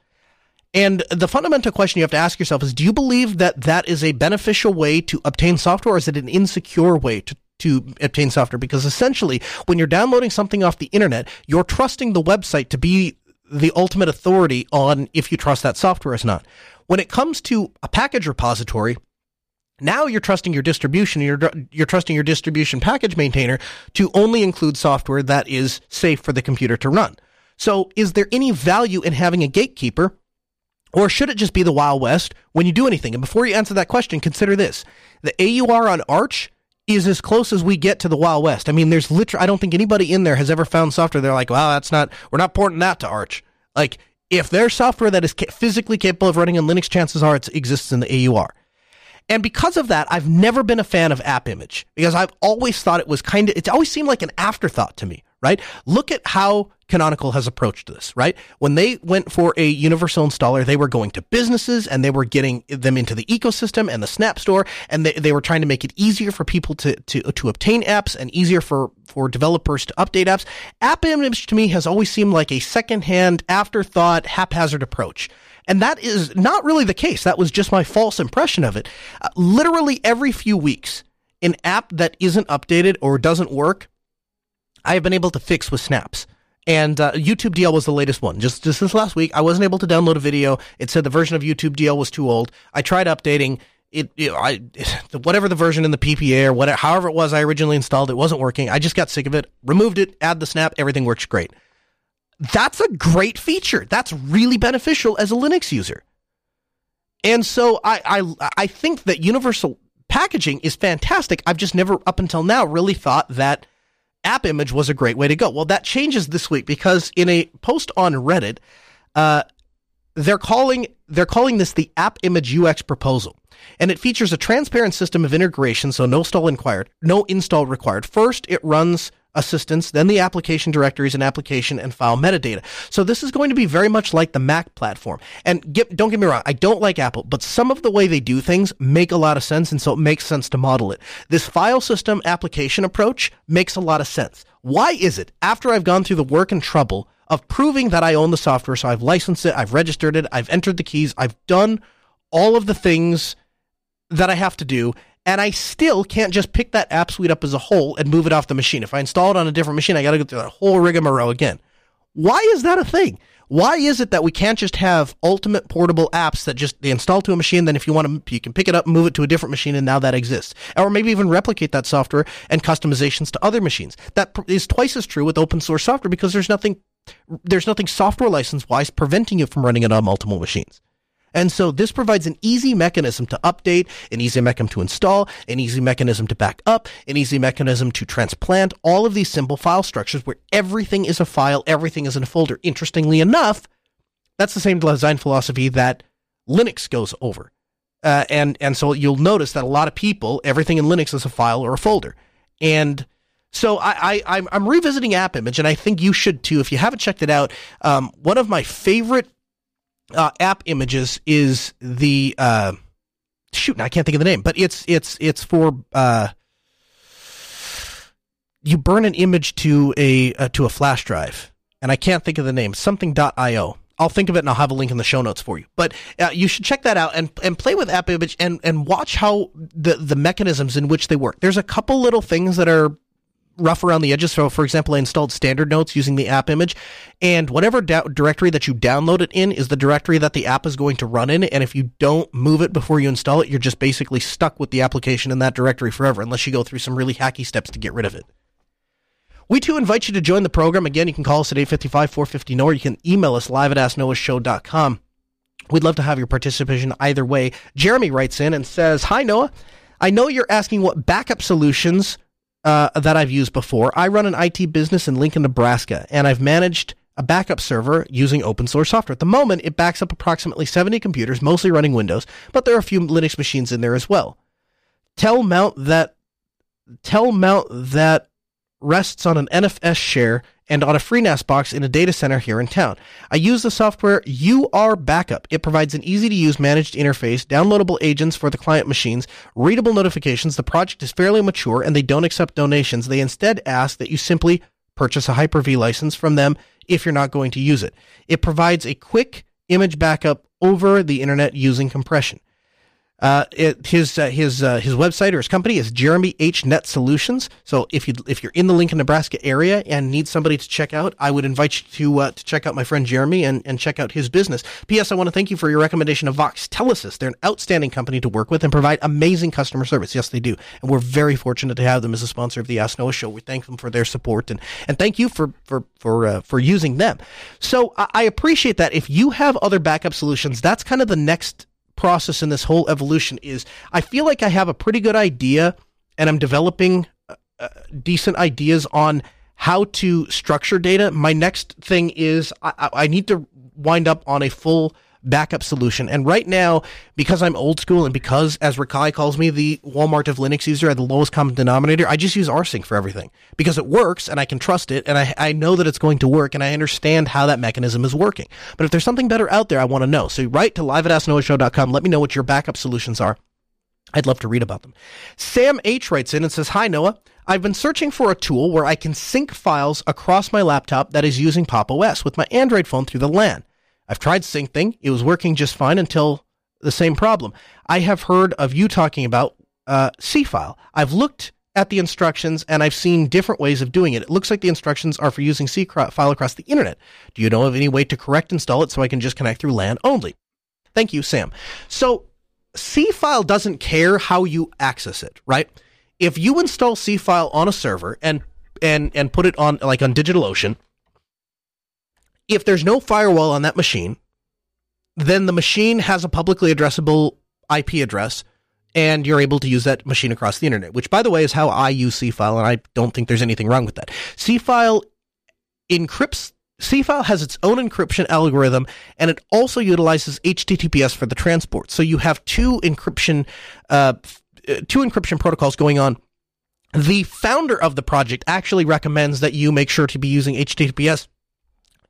A: And the fundamental question you have to ask yourself is do you believe that that is a beneficial way to obtain software, or is it an insecure way to, to obtain software? Because essentially, when you're downloading something off the internet, you're trusting the website to be the ultimate authority on if you trust that software or not. When it comes to a package repository, now you're trusting your distribution, you're, you're trusting your distribution package maintainer to only include software that is safe for the computer to run. So is there any value in having a gatekeeper or should it just be the Wild West when you do anything? And before you answer that question, consider this. The AUR on Arch is as close as we get to the Wild West. I mean, there's literally, I don't think anybody in there has ever found software. They're like, wow, that's not, we're not porting that to Arch. Like, if there's software that is ca- physically capable of running on Linux, chances are it exists in the AUR. And because of that, I've never been a fan of AppImage because I've always thought it was kind of, it always seemed like an afterthought to me, right? Look at how Canonical has approached this, right? When they went for a universal installer, they were going to businesses and they were getting them into the ecosystem and the Snap Store, and they, they were trying to make it easier for people to, to, to obtain apps and easier for, for developers to update apps. AppImage to me has always seemed like a secondhand, afterthought, haphazard approach. And that is not really the case. That was just my false impression of it. Uh, literally every few weeks, an app that isn't updated or doesn't work, I have been able to fix with snaps. And uh, YouTube DL was the latest one. Just, just this last week, I wasn't able to download a video. It said the version of YouTube DL was too old. I tried updating it. I, <laughs> whatever the version in the PPA or whatever, however it was I originally installed, it wasn't working. I just got sick of it, removed it, add the snap, everything works great. That's a great feature. That's really beneficial as a Linux user. And so I, I, I think that universal packaging is fantastic. I've just never, up until now, really thought that AppImage was a great way to go. Well, that changes this week because in a post on Reddit, uh, they're calling they're calling this the AppImage UX proposal, and it features a transparent system of integration, so no install required. No install required. First, it runs assistance, then the application directories and application and file metadata. So this is going to be very much like the Mac platform. And get, don't get me wrong, I don't like Apple, but some of the way they do things make a lot of sense, and so it makes sense to model it. This file system application approach makes a lot of sense. Why is it, after I've gone through the work and trouble of proving that I own the software, so I've licensed it, I've registered it, I've entered the keys, I've done all of the things that I have to do, and I still can't just pick that app suite up as a whole and move it off the machine. If I install it on a different machine, I got to go through that whole rigmarole again. Why is that a thing? Why is it that we can't just have ultimate portable apps that just they install to a machine, then if you want to, you can pick it up, move it to a different machine, and now that exists, or maybe even replicate that software and customizations to other machines. That is twice as true with open source software because there's nothing, there's nothing software license wise preventing you from running it on multiple machines. And so this provides an easy mechanism to update, an easy mechanism to install, an easy mechanism to back up, an easy mechanism to transplant all of these simple file structures where everything is a file, everything is in a folder. Interestingly enough, that's the same design philosophy that Linux goes over. Uh, and, and so you'll notice that a lot of people, everything in Linux is a file or a folder. And so I, I, I'm revisiting AppImage, and I think you should too. If you haven't checked it out, um, one of my favorite uh, AppImages is the uh, shoot. I can't think of the name, but it's it's it's for uh, you burn an image to a uh, to a flash drive, and I can't think of the name. Something.io. I'll think of it and I'll have a link in the show notes for you. But uh, you should check that out and, and play with AppImage and, and watch how the, the mechanisms in which they work. There's a couple little things that are rough around the edges. So, for example, I installed standard notes using the AppImage, and whatever da- directory that you download it in is the directory that the app is going to run in. And if you don't move it before you install it, you're just basically stuck with the application in that directory forever, unless you go through some really hacky steps to get rid of it. We too invite you to join the program. Again, you can call us at 855 450 NOAH. You can email us live at asknoahshow.com. We'd love to have your participation either way. Jeremy writes in and says, Hi, Noah. I know you're asking what backup solutions uh, that I've used before. I run an IT business in Lincoln, Nebraska, and I've managed a backup server using open source software. At the moment, it backs up approximately 70 computers, mostly running Windows, but there are a few Linux machines in there as well. Tell Mount that tell Mount that rests on an NFS share and on a FreeNAS box in a data center here in town. I use the software UrBackup. It provides an easy to use managed interface, downloadable agents for the client machines, readable notifications. The project is fairly mature and they don't accept donations. They instead ask that you simply purchase a Hyper V license from them if you're not going to use it. It provides a quick image backup over the internet using compression. Uh, it, his uh, his uh, his website or his company is Jeremy H Net Solutions. So if you if you're in the Lincoln, Nebraska area and need somebody to check out, I would invite you to uh, to check out my friend Jeremy and, and check out his business. P.S. I want to thank you for your recommendation of Voxtelesys. They're an outstanding company to work with and provide amazing customer service. Yes, they do, and we're very fortunate to have them as a sponsor of the Ask Noah Show. We thank them for their support and and thank you for for for uh, for using them. So I, I appreciate that. If you have other backup solutions, that's kind of the next process in this whole evolution is I feel like I have a pretty good idea and I'm developing uh, uh, decent ideas on how to structure data. My next thing is I, I need to wind up on a full backup solution. And right now, because I'm old school and because, as Rakai calls me, the Walmart of Linux user at the lowest common denominator, I just use rsync for everything because it works and I can trust it and I, I know that it's going to work and I understand how that mechanism is working. But if there's something better out there, I want to know. So write to live at asknoahshow.com. Let me know what your backup solutions are. I'd love to read about them. Sam H writes in and says, Hi, Noah. I've been searching for a tool where I can sync files across my laptop that is using Pop OS with my Android phone through the LAN. I've tried SyncThing. It was working just fine until the same problem. I have heard of you talking about uh, Seafile. I've looked at the instructions and I've seen different ways of doing it. It looks like the instructions are for using Seafile across the internet. Do you know of any way to correct install it so I can just connect through LAN only? Thank you, Sam. So Seafile doesn't care how you access it, right? If you install Seafile on a server and and and put it on like on DigitalOcean, if there's no firewall on that machine, then the machine has a publicly addressable IP address and you're able to use that machine across the internet, which by the way is how I use Seafile and I don't think there's anything wrong with that. Seafile encrypts Seafile has its own encryption algorithm and it also utilizes HTTPS for the transport. So you have two encryption uh, two encryption protocols going on. The founder of the project actually recommends that you make sure to be using HTTPS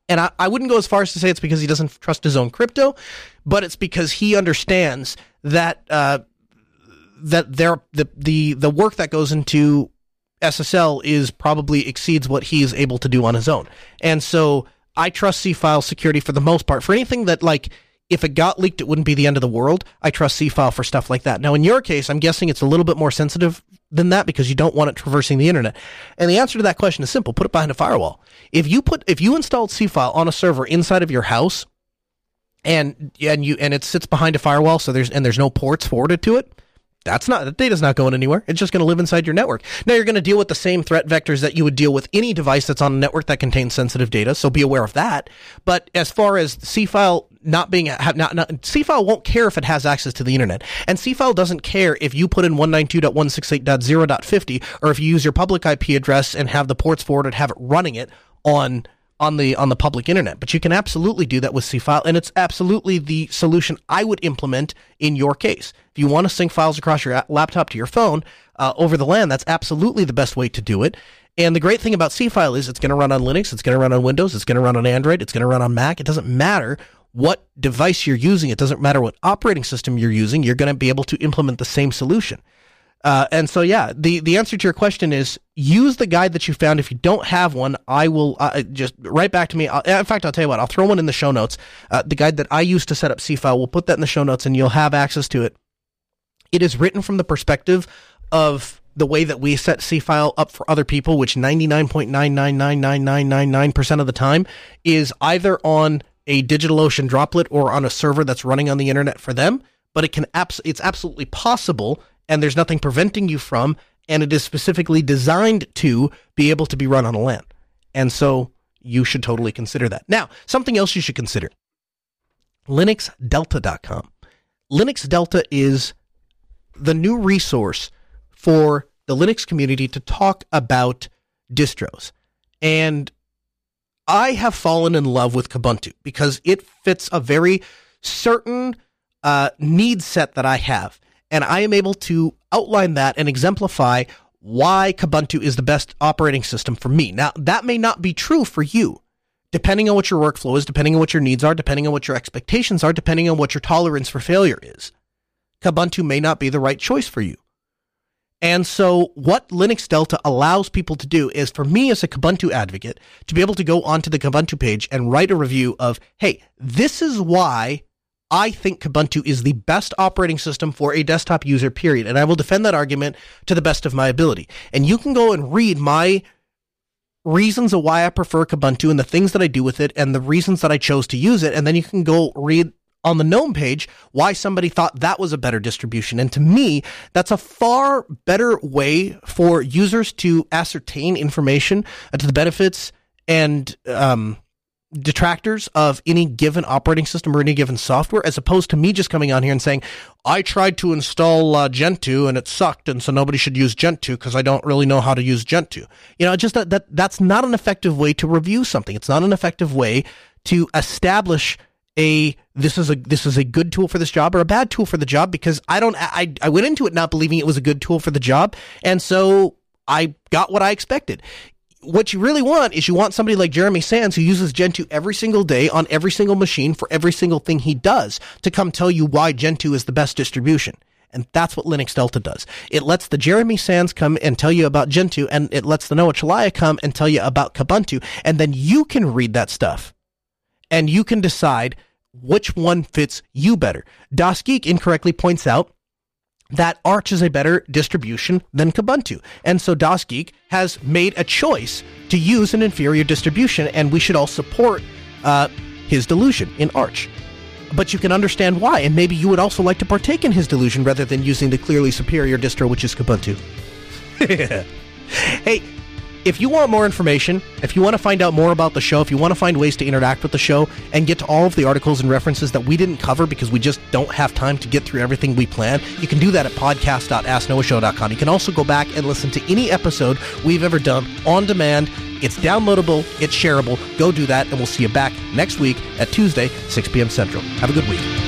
A: and I, I wouldn't go as far as to say it's because he doesn't trust his own crypto, but it's because he understands that uh, that there the the the work that goes into SSL is probably exceeds what he is able to do on his own. And so I trust Seafile security for the most part. For anything that like if it got leaked, it wouldn't be the end of the world. I trust Seafile for stuff like that. Now, in your case, I'm guessing it's a little bit more sensitive than that because you don't want it traversing the internet. And the answer to that question is simple: put it behind a firewall. If you put if you installed Seafile on a server inside of your house, and and you and it sits behind a firewall, so there's and there's no ports forwarded to it. That's not that data's not going anywhere. It's just going to live inside your network. Now you're going to deal with the same threat vectors that you would deal with any device that's on a network that contains sensitive data. So be aware of that. But as far as Seafile not being have not, not Seafile won't care if it has access to the internet, and Seafile doesn't care if you put in 192.168.0.50 or if you use your public IP address and have the ports forwarded, have it running it on on the on the public internet. But you can absolutely do that with Seafile, and it's absolutely the solution I would implement in your case. If you want to sync files across your laptop to your phone uh, over the LAN, that's absolutely the best way to do it. And the great thing about Seafile is it's going to run on Linux, it's going to run on Windows, it's going to run on Android, it's going to run on Mac. It doesn't matter what device you're using. It doesn't matter what operating system you're using. You're going to be able to implement the same solution. Uh, and so, yeah, the, the answer to your question is use the guide that you found. If you don't have one, I will uh, just write back to me. I'll, in fact, I'll tell you what, I'll throw one in the show notes. Uh, the guide that I used to set up Seafile, we'll put that in the show notes and you'll have access to it. It is written from the perspective of the way that we set Seafile up for other people, which 99.9999999% of the time is either on a DigitalOcean droplet or on a server that's running on the internet for them. But it can abs- it's absolutely possible and there's nothing preventing you from, and it is specifically designed to be able to be run on a LAN. And so you should totally consider that. Now, something else you should consider LinuxDelta.com. Linux Delta is the new resource for the Linux community to talk about distros. And I have fallen in love with Kubuntu because it fits a very certain uh, need set that I have and I am able to outline that and exemplify why Kubuntu is the best operating system for me. Now, that may not be true for you, depending on what your workflow is, depending on what your needs are, depending on what your expectations are, depending on what your tolerance for failure is. Kubuntu may not be the right choice for you. And so, what Linux Delta allows people to do is for me as a Kubuntu advocate to be able to go onto the Kubuntu page and write a review of, hey, this is why I think Kubuntu is the best operating system for a desktop user, period. And I will defend that argument to the best of my ability. And you can go and read my reasons of why I prefer Kubuntu and the things that I do with it and the reasons that I chose to use it. And then you can go read on the GNOME page why somebody thought that was a better distribution. And to me, that's a far better way for users to ascertain information to the benefits and um, detractors of any given operating system or any given software, as opposed to me just coming on here and saying, I tried to install uh, Gentoo and it sucked, and so nobody should use Gentoo because I don't really know how to use Gentoo. You know, just that, that that's not an effective way to review something. It's not an effective way to establish a this is a this is a good tool for this job or a bad tool for the job because I don't I I went into it not believing it was a good tool for the job, and so I got what I expected what you really want is you want somebody like Jeremy Sands who uses Gentoo every single day on every single machine for every single thing he does to come tell you why Gentoo is the best distribution. And that's what Linux Delta does. It lets the Jeremy Sands come and tell you about Gentoo, and it lets the Noah Chelliah come and tell you about Kubuntu, and then you can read that stuff. And you can decide which one fits you better. DasGeek incorrectly points out that Arch is a better distribution than Kubuntu. And so DasGeek has made a choice to use an inferior distribution, and we should all support uh, his delusion in Arch. But you can understand why, and maybe you would also like to partake in his delusion rather than using the clearly superior distro, which is Kubuntu. <laughs> hey, if you want more information, if you want to find out more about the show, if you want to find ways to interact with the show and get to all of the articles and references that we didn't cover because we just don't have time to get through everything we plan, you can do that at podcast.asknoahshow.com. You can also go back and listen to any episode we've ever done on demand. It's downloadable, it's shareable. Go do that, and we'll see you back next week at Tuesday, 6 p.m. Central. Have a good week.